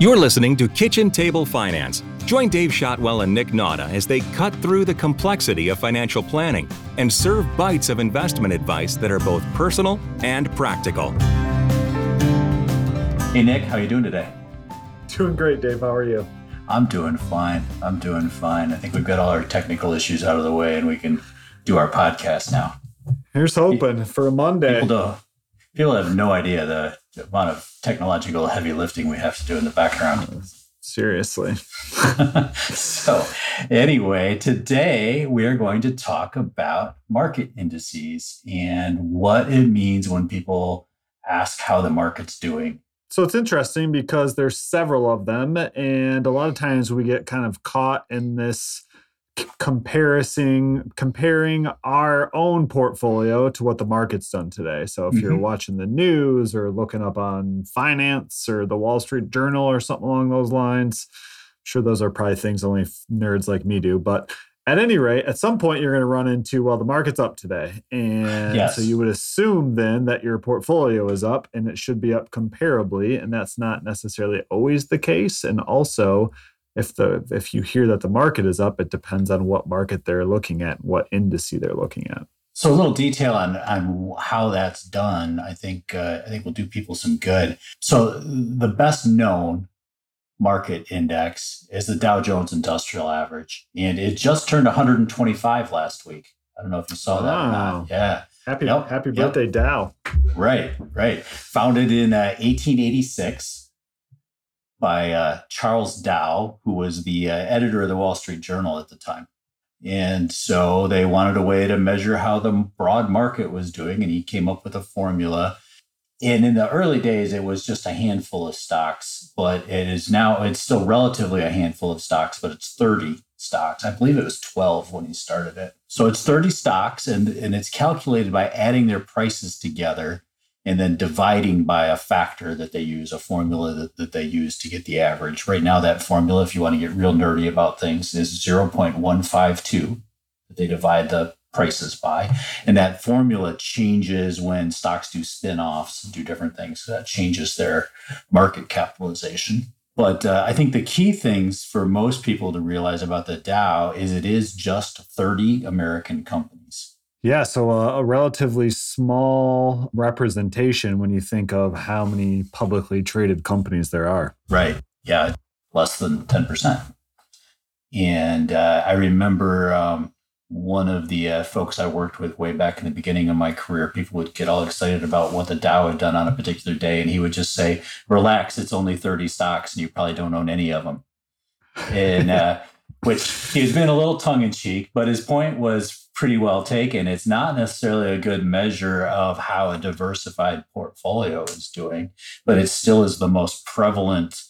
You're listening to Kitchen Table Finance. Join Dave Shotwell and Nick Nauta as they cut through the complexity of financial planning and serve bites of investment advice that are both personal and practical. Hey Nick, how you doing today? Doing great, Dave. How are you? I'm doing fine. I'm doing fine. I think we've got all our technical issues out of the way and we can do our podcast now. Here's hoping for a Monday. People, don't, people have no idea the amount of technological heavy lifting we have to do in the background. Seriously. so, anyway, today we are going to talk about market indices and what it means when people ask how the market's doing. So it's interesting because there's several of them and a lot of times we get kind of caught in this comparison comparing our own portfolio to what the market's done today. So if mm-hmm. you're watching the news or looking up on finance or the Wall Street Journal or something along those lines, I'm sure those are probably things only nerds like me do, but at any rate, at some point you're going to run into well the market's up today. And yes. so you would assume then that your portfolio is up and it should be up comparably and that's not necessarily always the case and also if the if you hear that the market is up, it depends on what market they're looking at, what indice they're looking at. So a little detail on on how that's done, I think uh, I think will do people some good. So the best known market index is the Dow Jones Industrial Average, and it just turned 125 last week. I don't know if you saw that. Wow. Yeah. Happy yep. happy birthday, yep. Dow. Right, right. Founded in uh, 1886 by uh, Charles Dow, who was the uh, editor of the Wall Street Journal at the time. And so they wanted a way to measure how the broad market was doing, and he came up with a formula. And in the early days, it was just a handful of stocks, but it is now, it's still relatively a handful of stocks, but it's 30 stocks. I believe it was 12 when he started it. So it's 30 stocks, and, and it's calculated by adding their prices together and then dividing by a factor that they use, a formula that, that they use to get the average. Right now, that formula, if you want to get real nerdy about things, is 0.152 that they divide the prices by. And that formula changes when stocks do spin offs and do different things. So that changes their market capitalization. But uh, I think the key things for most people to realize about the Dow is it is just 30 American companies. Yeah, so a, a, relatively small representation when you think of how many publicly traded companies there are. Right. Yeah, less than 10%. And uh, I remember um, one of the uh, folks I worked with way back in the beginning of my career, people would get all excited about what the Dow had done on a particular day. And he would just say, relax, it's only 30 stocks and you probably don't own any of them. And, uh, which he was being a little tongue in cheek, but his point was pretty well taken. It's not necessarily a good measure of how a diversified portfolio is doing, but it still is the most prevalent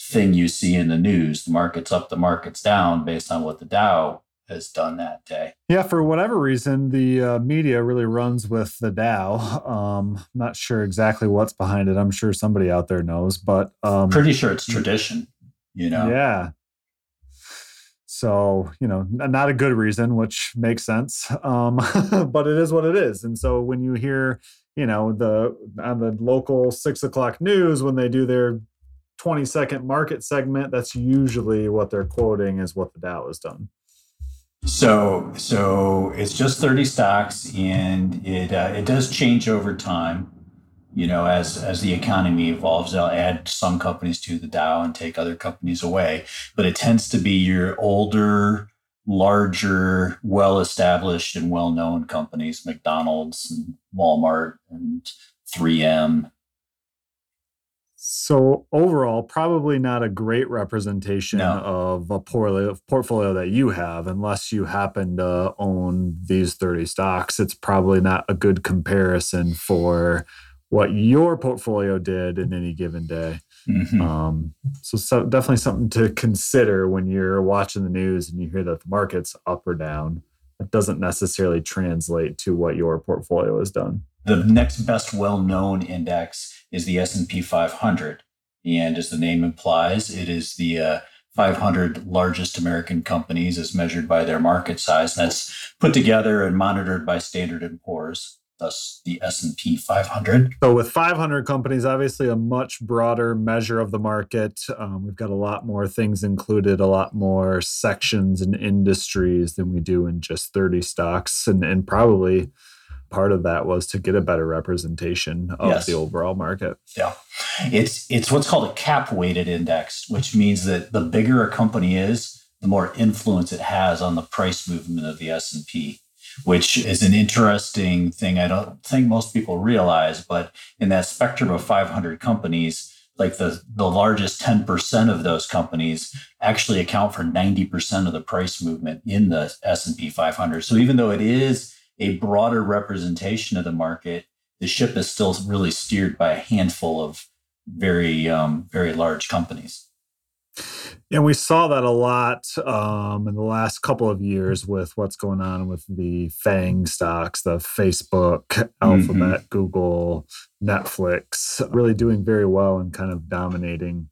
thing you see in the news. The market's up, the market's down based on what the Dow has done that day. Yeah, for whatever reason, the uh, media really runs with the Dow. Um, not sure exactly what's behind it. I'm sure somebody out there knows, but um, pretty sure it's tradition. You know, yeah, so, you know, not a good reason, which makes sense. Um, but it is what it is. And so when you hear, you know, the on the local six o'clock news, when they do their 20 second market segment, that's usually what they're quoting is what the Dow has done. So, so it's just 30 stocks and it, uh, it does change over time you know, as as the economy evolves, they'll add some companies to the Dow and take other companies away. But it tends to be your older, larger, well-established and well-known companies, McDonald's and Walmart and 3M. So overall, probably not a great representation no. of a portfolio, portfolio that you have, unless you happen to own these 30 stocks. It's probably not a good comparison for what your portfolio did in any given day. Mm-hmm. Um, so, so, definitely something to consider when you're watching the news and you hear that the market's up or down. It doesn't necessarily translate to what your portfolio has done. The next best well-known index is the S&P 500, and as the name implies, it is the uh, 500 largest American companies as measured by their market size. And that's put together and monitored by Standard & Poor's thus the S&P 500. So with 500 companies, obviously a much broader measure of the market. Um, we've got a lot more things included, a lot more sections and industries than we do in just 30 stocks, and and probably part of that was to get a better representation of yes. the overall market. Yeah. It's it's what's called a cap weighted index, which means that the bigger a company is, the more influence it has on the price movement of the S&P which is an interesting thing I don't think most people realize. But in that spectrum of 500 companies, like the, the largest 10% of those companies actually account for 90% of the price movement in the S&P 500. So even though it is a broader representation of the market, the ship is still really steered by a handful of very, um, very large companies. And we saw that a lot um, in the last couple of years with what's going on with the FANG stocks, the Facebook, Alphabet, mm-hmm. Google, Netflix, really doing very well and kind of dominating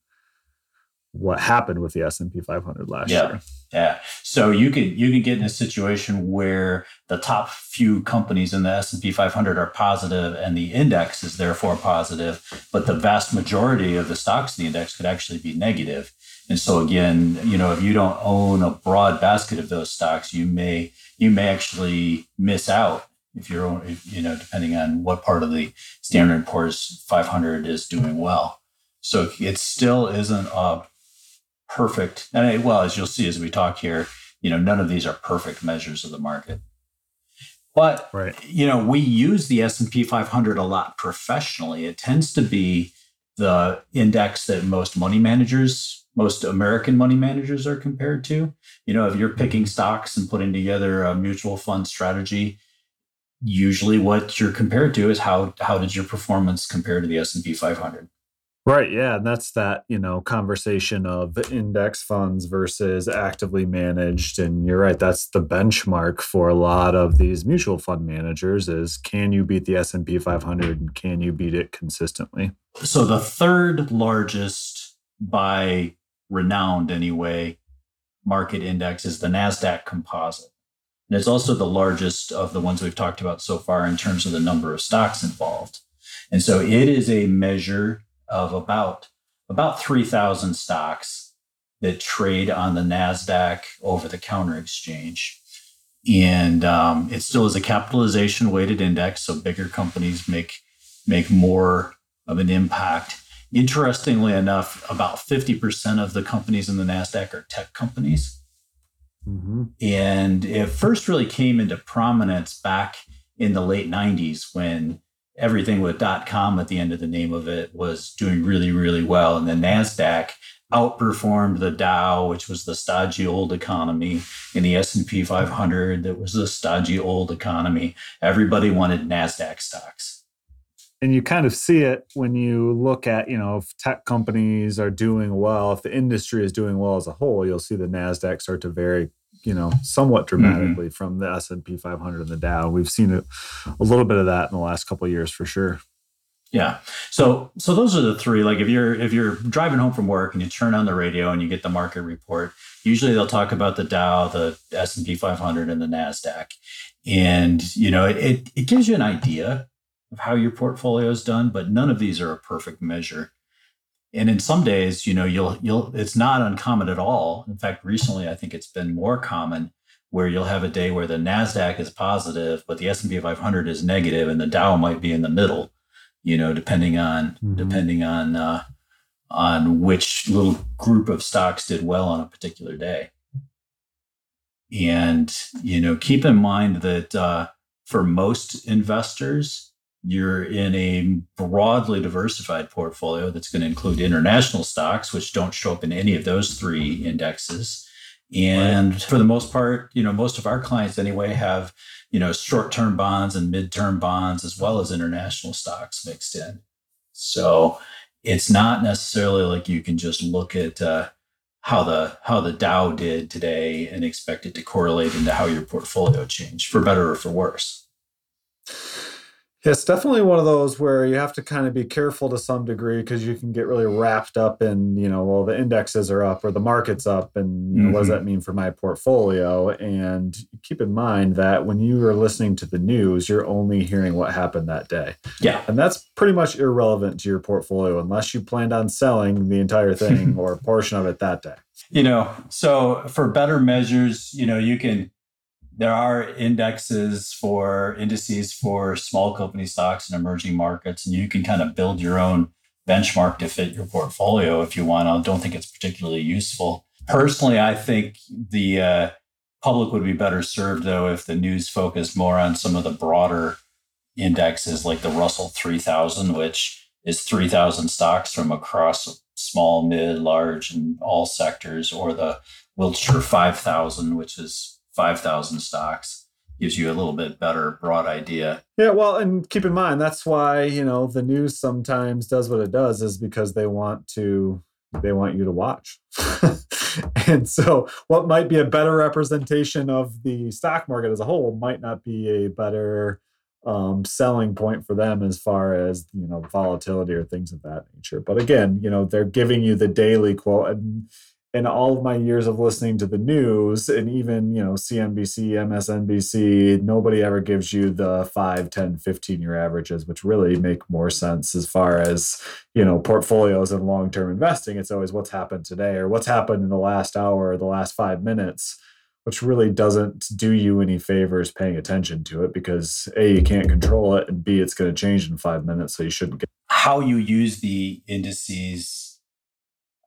what happened with the S&P 500 last yeah. year. Yeah. So you could you could get in a situation where the top few companies in the S&P 500 are positive and the index is therefore positive, but the vast majority of the stocks in the index could actually be negative. And so again, you know, if you don't own a broad basket of those stocks, you may you may actually miss out if you're you know depending on what part of the Standard Poor's 500 is doing well. So it still isn't a perfect. And well, as you'll see as we talk here, you know, none of these are perfect measures of the market. But right. you know, we use the S&P 500 a lot professionally. It tends to be the index that most money managers most American money managers are compared to. You know, if you're mm-hmm. picking stocks and putting together a mutual fund strategy, usually what you're compared to is how how did your performance compare to the S&P 500? Right, yeah, and that's that, you know, conversation of index funds versus actively managed and you're right, that's the benchmark for a lot of these mutual fund managers is can you beat the S&P 500 and can you beat it consistently? So the third largest by renowned anyway market index is the NASDAQ composite. And it's also the largest of the ones we've talked about so far in terms of the number of stocks involved. And so it is a measure of about about 3,000 stocks that trade on the NASDAQ over the counter exchange. And um, it still is a capitalization weighted index. So bigger companies make, make more of an impact Interestingly enough, about 50% of the companies in the NASDAQ are tech companies. Mm-hmm. And it first really came into prominence back in the late 90s when everything with .com at the end of the name of it was doing really, really well. And the NASDAQ outperformed the Dow, which was the stodgy old economy, in the S&P 500 that was the stodgy old economy. Everybody wanted NASDAQ stocks and you kind of see it when you look at you know if tech companies are doing well if the industry is doing well as a whole you'll see the nasdaq start to vary you know somewhat mm-hmm. dramatically mm-hmm. from the s&p 500 and the dow we've seen a, a little bit of that in the last couple of years for sure yeah so so those are the three like if you're if you're driving home from work and you turn on the radio and you get the market report usually they'll talk about the dow the s&p 500 and the nasdaq and you know it, it, it gives you an idea of how your portfolio is done, but none of these are a perfect measure. And in some days, you know, you'll you'll it's not uncommon at all. In fact, recently I think it's been more common where you'll have a day where the Nasdaq is positive, but the S&P 500 is negative and the Dow might be in the middle, you know, depending on mm-hmm. depending on uh, on which little group of stocks did well on a particular day. And you know, keep in mind that uh, for most investors, you're in a broadly diversified portfolio that's going to include international stocks, which don't show up in any of those three indexes. And right. for the most part, you know, most of our clients anyway have, you know, short-term bonds and mid-term bonds as well as international stocks mixed in. So it's not necessarily like you can just look at uh, how the how the Dow did today and expect it to correlate into how your portfolio changed, for better or for worse. It's definitely one of those where you have to kind of be careful to some degree because you can get really wrapped up in, you know, well, the indexes are up or the market's up, and you know, mm-hmm. what does mm-hmm. that mean for my portfolio? And keep in mind that when you are listening to the news, you're only hearing what happened that day. Yeah. And that's pretty much irrelevant to your portfolio unless you planned on selling the entire thing or a portion of it that day. You know, so for better measures, you know, you can there are indexes for indices for small company stocks and emerging markets, and you can kind of build your own benchmark to fit your portfolio if you want. I don't think it's particularly useful. Personally, I think the uh, public would be better served though if the news focused more on some of the broader indexes like the Russell 3000, which is 3,000 stocks from across small, mid, large, and all sectors, or the Wilshire 5000, which is 5,000 stocks gives you a little bit better broad idea. Yeah, well, and keep in mind that's why, you know, the news sometimes does what it does is because they want to they want you to watch. and so what might be a better representation of the stock market as a whole might not be a better um, selling point for them as far as you know volatility or things of that nature. But again, you know they're giving you the daily quote, and in all of my years of listening to the news and even you know cnbc msnbc nobody ever gives you the 5 10 15 year averages which really make more sense as far as you know portfolios and long-term investing. It's always what's happened today or what's happened in the last hour or the last five minutes which really doesn't do you any favors paying attention to it because a you can't control it and b it's going to change in five minutes so you shouldn't get how you use the indices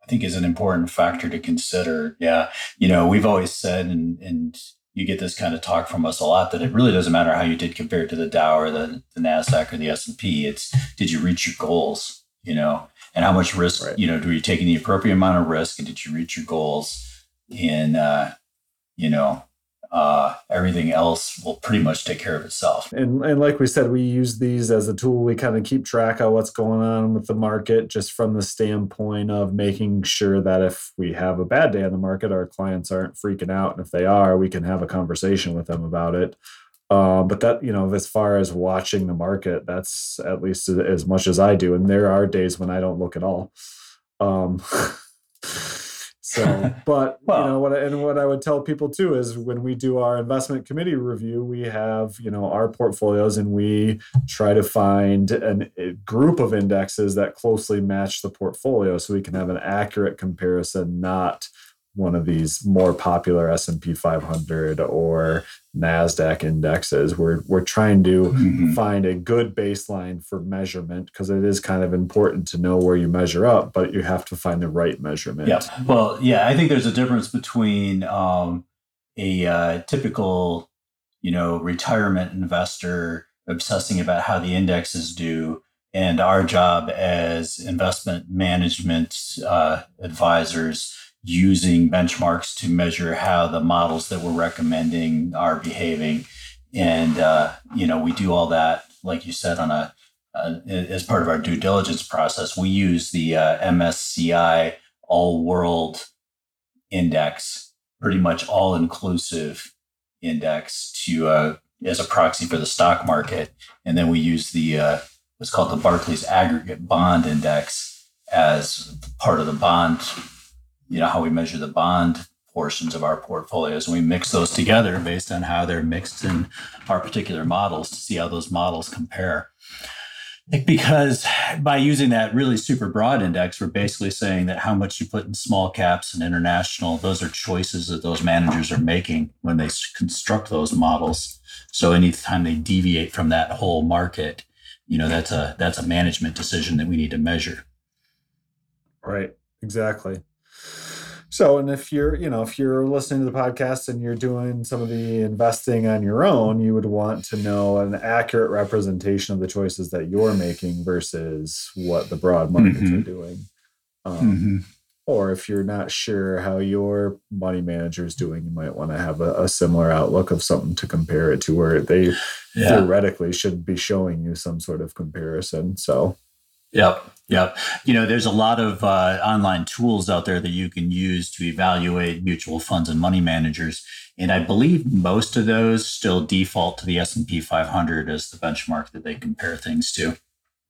I think is an important factor to consider. Yeah. You know, we've always said, and, and you get this kind of talk from us a lot that it really doesn't matter how you did compared to the Dow or the, the NASDAQ or the S&P. It's did you reach your goals, you know, and how much risk, right. you know, were you taking the appropriate amount of risk and did you reach your goals in, uh, you know, uh, everything else will pretty much take care of itself. And, and like we said, we use these as a tool. We kind of keep track of what's going on with the market just from the standpoint of making sure that if we have a bad day on the market, our clients aren't freaking out. And if they are, we can have a conversation with them about it. Uh, but that, you know, as far as watching the market, that's at least as much as I do. And there are days when I don't look at all. Um, So, but well, you know what? I, And what I would tell people too is when we do our investment committee review, we have you know our portfolios, and we try to find an, a group of indexes that closely match the portfolio, so we can have an accurate comparison, not one of these more popular S&P 500 or Nasdaq indexes. We're we're trying to mm-hmm. find a good baseline for measurement because it is kind of important to know where you measure up, but you have to find the right measurement. Yeah. Well, yeah, I think there's a difference between um, a uh, typical, you know, retirement investor obsessing about how the indexes do and our job as investment management uh, advisors using benchmarks to measure how the models that we're recommending are behaving. And, uh, you know, we do all that, like you said, on a, uh, as part of our due diligence process. We use the uh, MSCI All World Index, pretty much all inclusive index to uh, as a proxy for the stock market. And then we use the uh, what's called the Barclays Aggregate Bond Index as part of the bond you know how we measure the bond portions of our portfolios and we mix those together based on how they're mixed in our particular models to see how those models compare. Because by using that really super broad index we're basically saying that how much you put in small caps and international those are choices that those managers are making when they construct those models. So anytime they deviate from that whole market you know that's a that's a management decision that we need to measure. Right. Exactly so, and if you're, you know, if you're listening to the podcast and you're doing some of the investing on your own, you would want to know an accurate representation of the choices that you're making versus what the broad markets mm-hmm. are doing. Um, mm-hmm. Or if you're not sure how your money manager is doing, you might want to have a, a, similar outlook of something to compare it to where they yeah. theoretically should be showing you some sort of comparison. So, Yep. Yep. You know, there's a lot of uh, online tools out there that you can use to evaluate mutual funds and money managers. And I believe most of those still default to the S&P 500 as the benchmark that they compare things to.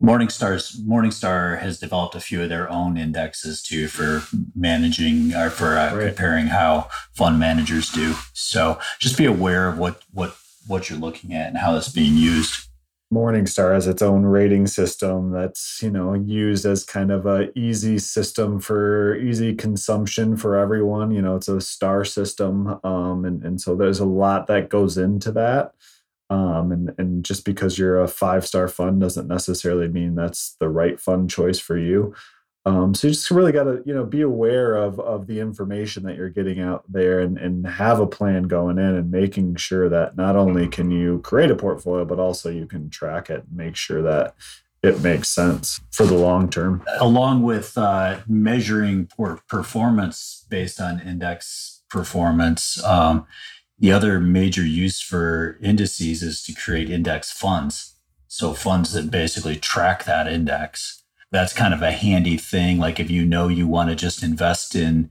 Morningstar's Morningstar has developed a few of their own indexes too for managing or for uh, right. comparing how fund managers do. So just be aware of what what what you're looking at and how that's being used. Morningstar has its own rating system that's you know used as kind of a easy system for easy consumption for everyone. You know, it's a star system, um, and and so there's a lot that goes into that. Um, and and just because you're a five star fund doesn't necessarily mean that's the right fund choice for you. Um, so you just really got to you know be aware of of the information that you're getting out there and and have a plan going in and making sure that not only can you create a portfolio but also you can track it and make sure that it makes sense for the long term. Along with uh, measuring performance based on index performance, um, the other major use for indices is to create index funds. So funds that basically track that index that's kind of a handy thing. Like if you know you want to just invest in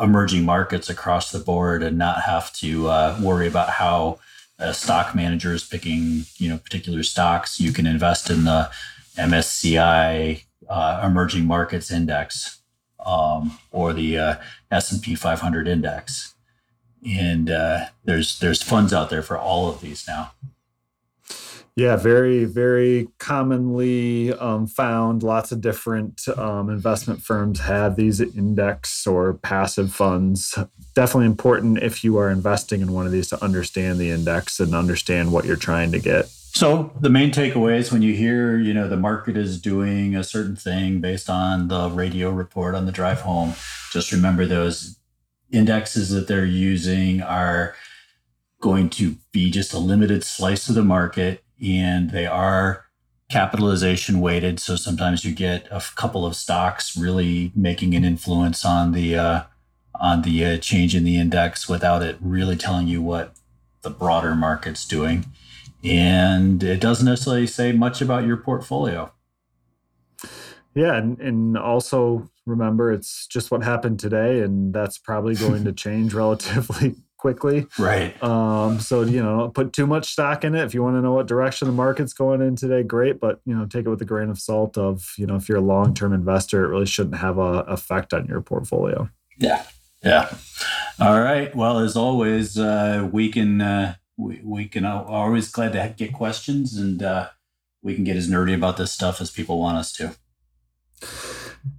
emerging markets across the board and not have to uh, worry about how a stock manager is picking, you know, particular stocks, you can invest in the MSCI uh, Emerging Markets Index um, or the uh, S&P 500 Index. And uh, there's there's funds out there for all of these now. Yeah, very, very commonly um, found. Lots of different um, investment firms have these index or passive funds. Definitely important if you are investing in one of these to understand the index and understand what you're trying to get. So the main takeaways when you hear, you know, the market is doing a certain thing based on the radio report on the drive home, just remember those indexes that they're using are going to be just a limited slice of the market and they are capitalization weighted. So sometimes you get a couple of stocks really making an influence on the uh, on the uh, change in the index without it really telling you what the broader market's doing, and it doesn't necessarily say much about your portfolio. Yeah, and, and also remember it's just what happened today, and that's probably going to change relatively quickly. Right. Um, so you know, put too much stock in it. If you want to know what direction the market's going in today, great. But you know, take it with a grain of salt. Of you know, if you're a long term investor, it really shouldn't have a effect on your portfolio. Yeah. Yeah. All right. Well, as always, uh, we can uh, we we can always glad to get questions, and uh, we can get as nerdy about this stuff as people want us to.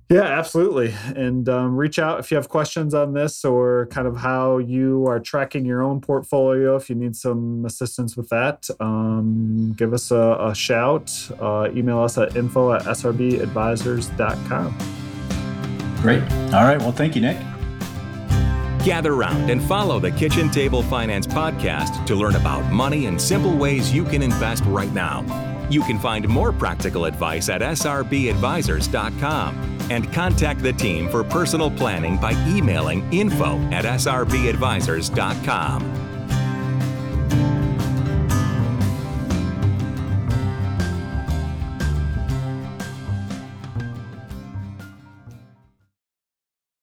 Yeah, absolutely. And um, reach out if you have questions on this or kind of how you are tracking your own portfolio. If you need some assistance with that, um, give us a, a shout. Uh, email us at info at srbadvisors.com. Great. All right. Well, thank you, Nick. Gather round and follow the Kitchen Table Finance podcast to learn about money and simple ways you can invest right now. You can find more practical advice at srbadvisors.com and contact the team for personal planning by emailing info at srbadvisors.com.